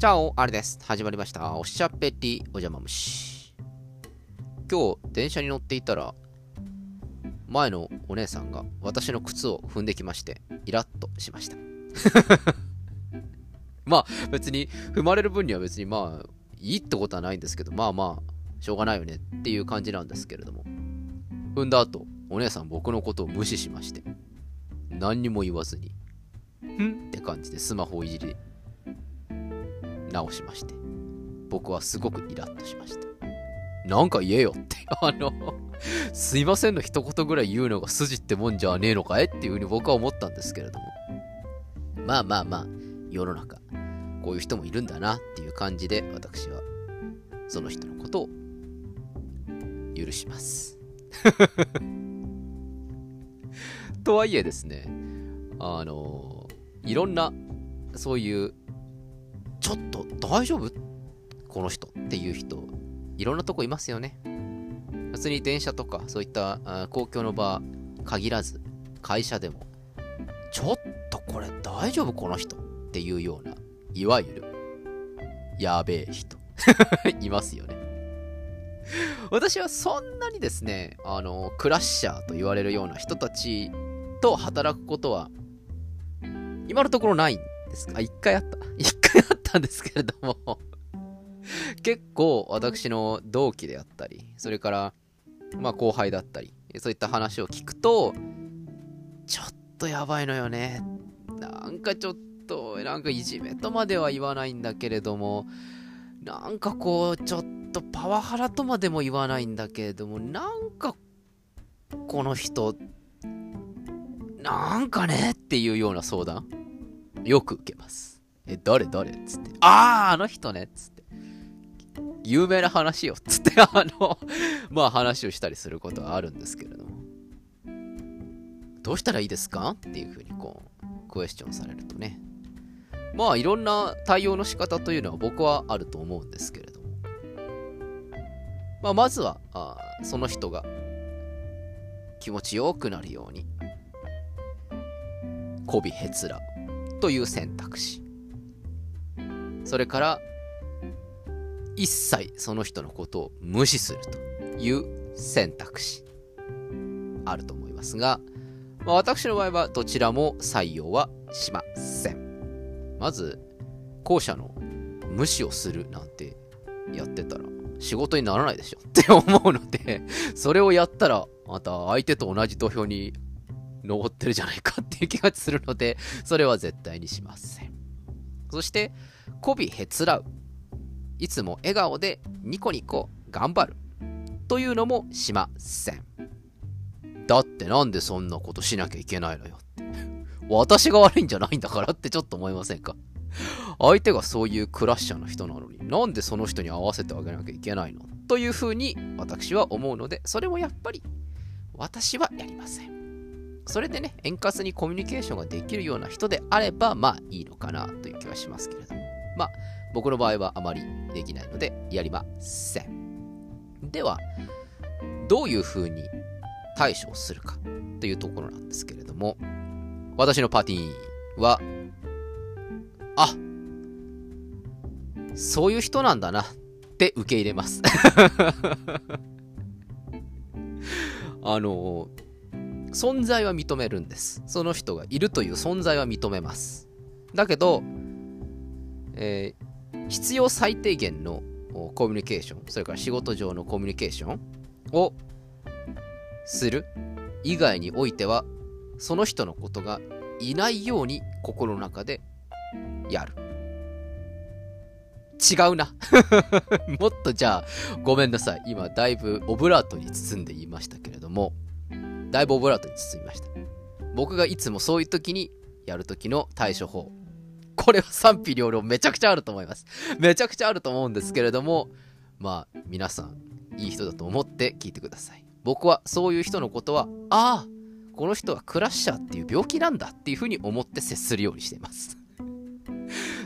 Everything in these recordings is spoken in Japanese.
チャオ、あれです。始まりました。おしゃべりお邪魔虫。今日、電車に乗っていたら、前のお姉さんが私の靴を踏んできまして、イラッとしました。まあ、別に、踏まれる分には別にまあ、いいってことはないんですけど、まあまあ、しょうがないよねっていう感じなんですけれども、踏んだ後、お姉さん僕のことを無視しまして、何にも言わずに、ん？って感じでスマホをいじり直しまして。僕はすごくイラッとしました。なんか言えよって。あのすいませんの一言ぐらい言うのが筋ってもんじゃねえのかいっていうふうに僕は思ったんですけれども。まあまあまあ世の中こういう人もいるんだなっていう感じで私はその人のことを許します。とはいえですねあのいろんなそういうちょっと大丈夫？この人っていう人。いろんなとこいますよね。別に電車とかそういった公共の場限らず会社でも。ちょっとこれ大丈夫？この人っていうようないわゆるやべえ人。いますよね。私はそんなにですねあのクラッシャーと言われるような人たちと働くことは今のところないんですあ一回あった。一回あったんですけれども結構私の同期であったりそれからまあ後輩だったりそういった話を聞くとちょっとやばいのよねなんかちょっとなんかいじめとまでは言わないんだけれどもなんかこうちょっとパワハラとまでも言わないんだけれどもなんかこの人なんかねっていうような相談よく受けます。え、誰誰？っつって。ああ、あの人ねっつって。有名な話よっつって、あの、まあ話をしたりすることはあるんですけれども。どうしたらいいですか？っていうふうにこう、クエスチョンされるとね。まあいろんな対応の仕方というのは僕はあると思うんですけれども。まあまずは、あその人が気持ちよくなるように、こびへつらという選択肢それから一切その人のことを無視するという選択肢あると思いますが、まあ、私の場合はどちらも採用はしませんまず後者の無視をするなんてやってたら仕事にならないでしょって思うのでそれをやったらまた相手と同じ土俵に登ってるじゃないかっていう気がするので、それは絶対にしません。そして、媚びへつらう。いつも笑顔でニコニコ頑張る。というのもしません。だってなんでそんなことしなきゃいけないのよって。私が悪いんじゃないんだからってちょっと思いませんか相手がそういうクラッシャーの人なのになんでその人に合わせてあげなきゃいけないの？というふうに私は思うので、それもやっぱり私はやりません。それでね、円滑にコミュニケーションができるような人であれば、まあいいのかなという気はしますけれども。まあ、僕の場合はあまりできないので、やりません。では、どういうふうに対処をするかというところなんですけれども、私のパーティーは、あそういう人なんだなって受け入れます。あの存在は認めるんです。その人がいるという存在は認めます。だけど、えー必要最低限のコミュニケーション、それから仕事上のコミュニケーションをする以外においては、その人のことがいないように心の中でやる。違うな。もっとじゃあ、ごめんなさい。今、だいぶオブラートに包んで言いましたけれども、だいぶオブラートに包みました。僕がいつもそういう時にやる時の対処法。これは賛否両論めちゃくちゃあると思います。めちゃくちゃあると思うんですけれども、まあ、皆さん、いい人だと思って聞いてください。僕はそういう人のことは、ああ、この人はクラッシャーっていう病気なんだっていうふうに思って接するようにしています。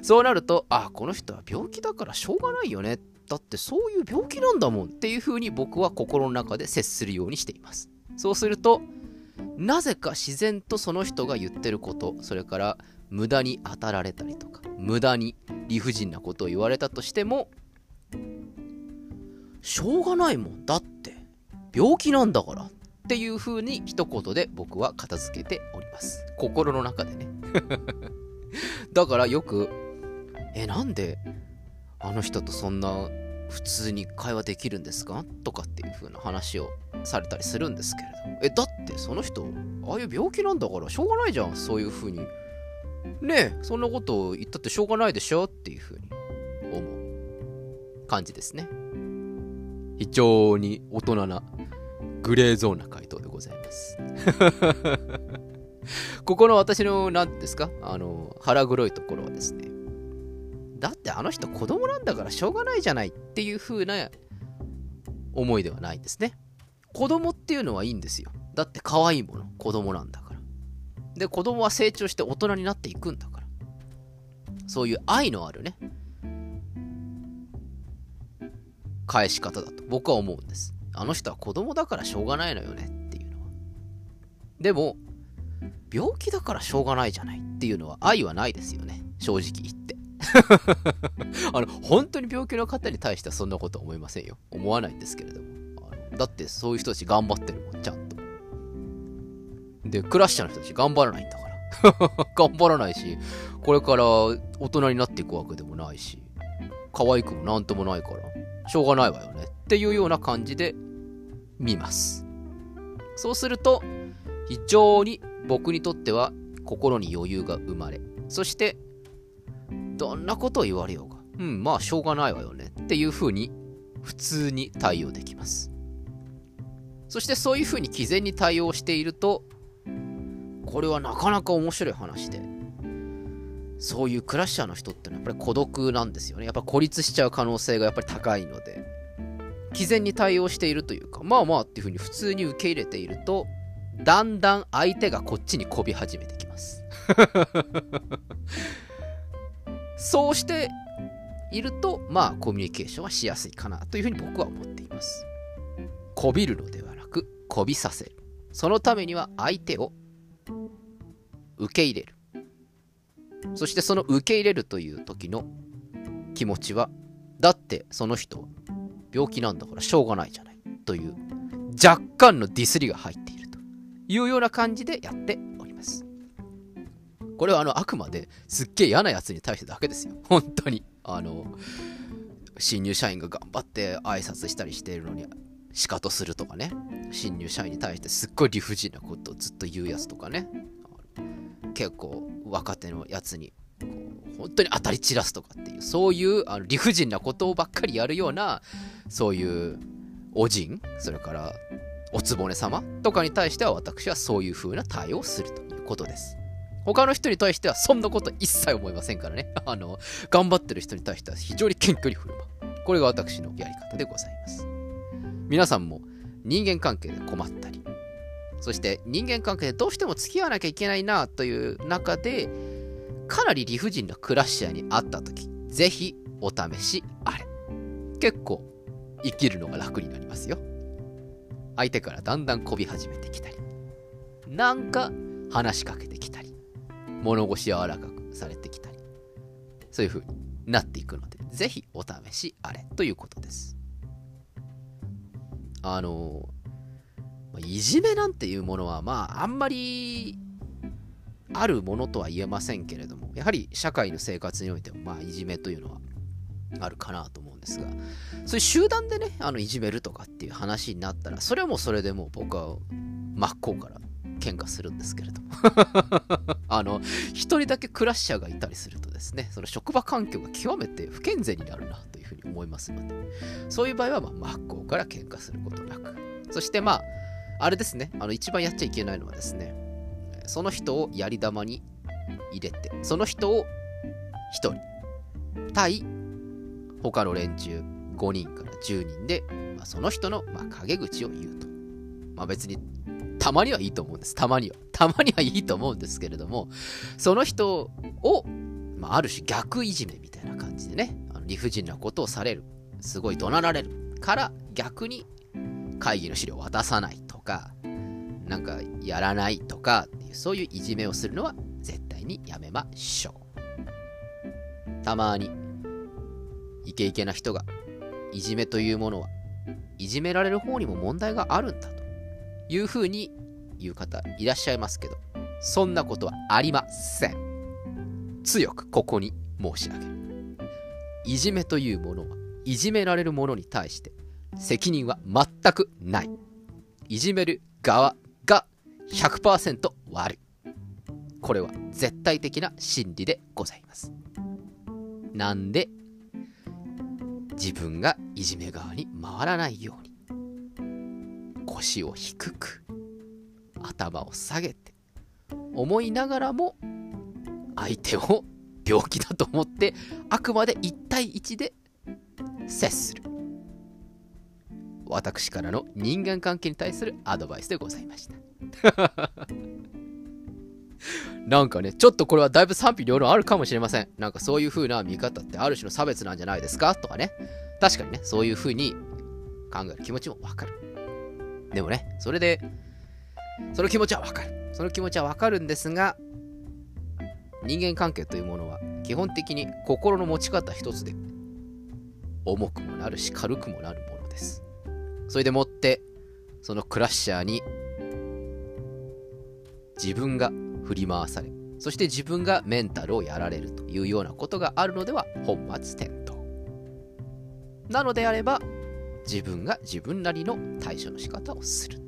そうなると、ああ、この人は病気だからしょうがないよね。だってそういう病気なんだもんっていうふうに僕は心の中で接するようにしています。そうすると、なぜか自然とその人が言ってること、それから無駄に当たられたりとか無駄に理不尽なことを言われたとしてもしょうがないもんだって病気なんだからっていう風に一言で僕は片付けております。心の中でね。だからよくえなんであの人とそんな普通に会話できるんですか？とかっていう風な話をされたりするんですけれど。えだってその人ああいう病気なんだからしょうがないじゃん。そういう風に。ねえそんなことを言ったってしょうがないでしょっていう風に思う。感じですね。非常に大人なグレーゾーンな回答でございます。ここの私の何ですか？あの腹黒いところはですねだってあの人子供なんだからしょうがないじゃないっていう風な思いではないんですね。子供っていうのはいいんですよ。だって可愛いもの、子供なんだから。で、子供は成長して大人になっていくんだから。そういう愛のあるね、返し方だと僕は思うんです。あの人は子供だからしょうがないのよねっていうのは。でも、病気だからしょうがないじゃないっていうのは愛はないですよね。正直言って。あの、本当に病気の方に対してはそんなことは思いませんよ。思わないんですけれども。あのだってそういう人たち頑張ってるもん、ちゃんと。で、クラッシャーの人たち頑張らないんだから。頑張らないし、これから大人になっていくわけでもないし、可愛くもなんともないから、しょうがないわよね。っていうような感じで見ます。そうすると、非常に僕にとっては心に余裕が生まれ、そしてどんなことを言われようが、うん、まあしょうがないわよねっていう風に普通に対応できます。そしてそういう風に毅然に対応していると、これはなかなか面白い話で、そういうクラッシャーの人ってのはやっぱり孤独なんですよね。やっぱ孤立しちゃう可能性がやっぱり高いので、毅然に対応しているというか、まあまあっていう風に普通に受け入れていると、だんだん相手がこっちにこび始めてきます。そうしていると、まあ、コミュニケーションはしやすいかなというふうに僕は思っています。こびるのではなく、こびさせる。そのためには相手を受け入れる。そしてその受け入れるという時の気持ちは、だってその人は病気なんだからしょうがないじゃないという若干のディスりが入っているというような感じでやってこれはあの、あくまですっげえ嫌なやつに対してだけですよ。本当に。あの、新入社員が頑張って挨拶したりしているのに、しかとするとかね。新入社員に対してすっごい理不尽なことをずっと言うやつとかね。結構若手のやつに本当に当たり散らすとかっていうそういうあの理不尽なことばっかりやるようなそういうおじんそれからおつぼね様とかに対しては私はそういう風な対応をするということです他の人に対してはそんなこと一切思いませんからね。あの、頑張ってる人に対しては非常に謙虚に振る舞う。これが私のやり方でございます。皆さんも人間関係で困ったり、そして人間関係でどうしても付き合わなきゃいけないなという中で、かなり理不尽なクラッシャーにあった時、ぜひお試しあれ。結構生きるのが楽になりますよ。相手からだんだんこび始めてきたり、なんか話しかけてきたり、物腰柔らかくされてきたり、そういう風になっていくので、ぜひお試しあれということです。あの、いじめなんていうものは、まあ、あんまりあるものとは言えませんけれども、やはり社会の生活においても、まあ、いじめというのはあるかなと思うんですが、そういう集団でね、あのいじめるとかっていう話になったら、それはもうそれでもう僕は真っ向から喧嘩するんですけれども あの、一人だけクラッシャーがいたりするとですね、その職場環境が極めて不健全になるなというふうに思いますので、そういう場合は、ま、真っ向から喧嘩することなく、そしてまあ、あれですね、あの、一番やっちゃいけないのはですね、その人をやり玉に入れて、その人を一人、対他の連中5人から10人で、まあ、その人の、ま、陰口を言うと。まあ別にたまにはいいと思うんです。たまには。たまにはいいと思うんですけれども、その人を、まあ、ある種逆いじめみたいな感じでね、あの理不尽なことをされる。すごい怒鳴られる。から逆に会議の資料を渡さないとか、なんかやらないとかっていう、そういういじめをするのは絶対にやめましょう。たまに、イケイケな人が、いじめというものは、いじめられる方にも問題があるんだというふうに言う方いらっしゃいますけど、そんなことはありません。強くここに申し上げる。いじめというものは、いじめられる者に対して責任は全くない。いじめる側が100%悪い。これは絶対的な真理でございます。なんで、自分がいじめ側に回らないように、腰を低く、頭を下げて、思いながらも、相手を病気だと思って、あくまで1対1で接する。私からの人間関係に対するアドバイスでございました。なんかね、ちょっとこれはだいぶ賛否両論あるかもしれません。なんかそういう風な見方ってある種の差別なんじゃないですか？とかね。確かにね、そういう風に考える気持ちもわかる。でもね、それで、その気持ちはわかる。その気持ちはわかるんですが、人間関係というものは基本的に心の持ち方一つで重くもなるし軽くもなるものです。それでもってそのクラッシャーに自分が振り回されそして自分がメンタルをやられるというようなことがあるのでは本末転倒なのであれば自分が自分なりの対処の仕方をする。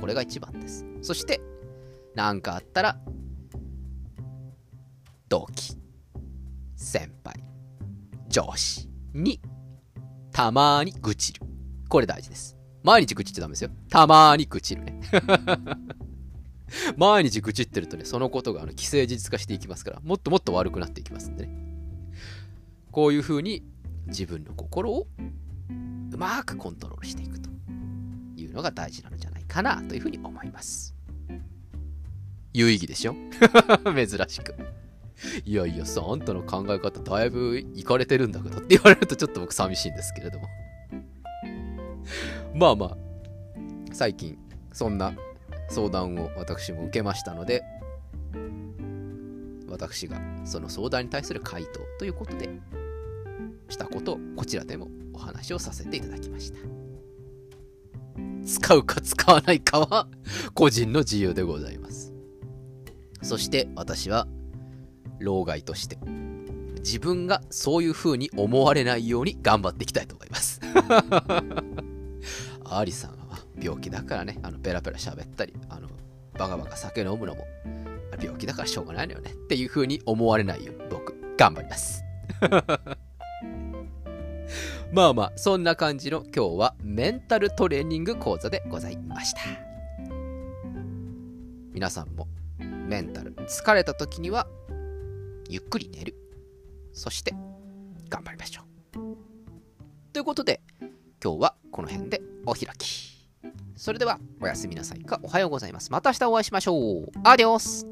これが一番です。そして何かあったら同期先輩上司にたまに愚痴る。これ大事です。毎日愚痴っちゃダメですよ。たまに愚痴るね。毎日愚痴ってるとね、そのことがあの既成事実化していきますから、もっともっと悪くなっていきますんでね。こういう風に自分の心をうまくコントロールしていくというのが大事なのじゃないかなというふうに思います。有意義でしょ？珍しく。いやいやさ、あんたの考え方だいぶいかれてるんだけどって言われるとちょっと僕寂しいんですけれども。まあまあ、最近そんな相談を私も受けましたので私がその相談に対する回答ということでしたことをこちらでもお話をさせていただきました。使うか使わないかは個人の自由でございます。そして私は老害として自分がそういう風に思われないように頑張っていきたいと思います。アリさんは病気だからね、あの、ペラペラ喋ったり、あの、バカバカ酒飲むのも、病気だからしょうがないのよねっていう風に思われないように僕、頑張ります。まあまあ、そんな感じの今日はメンタルトレーニング講座でございました。皆さんもメンタル疲れた時にはゆっくり寝る。そして頑張りましょう。ということで今日はこの辺でお開き。それでは、おやすみなさいか、おはようございます。また明日お会いしましょう。アディオス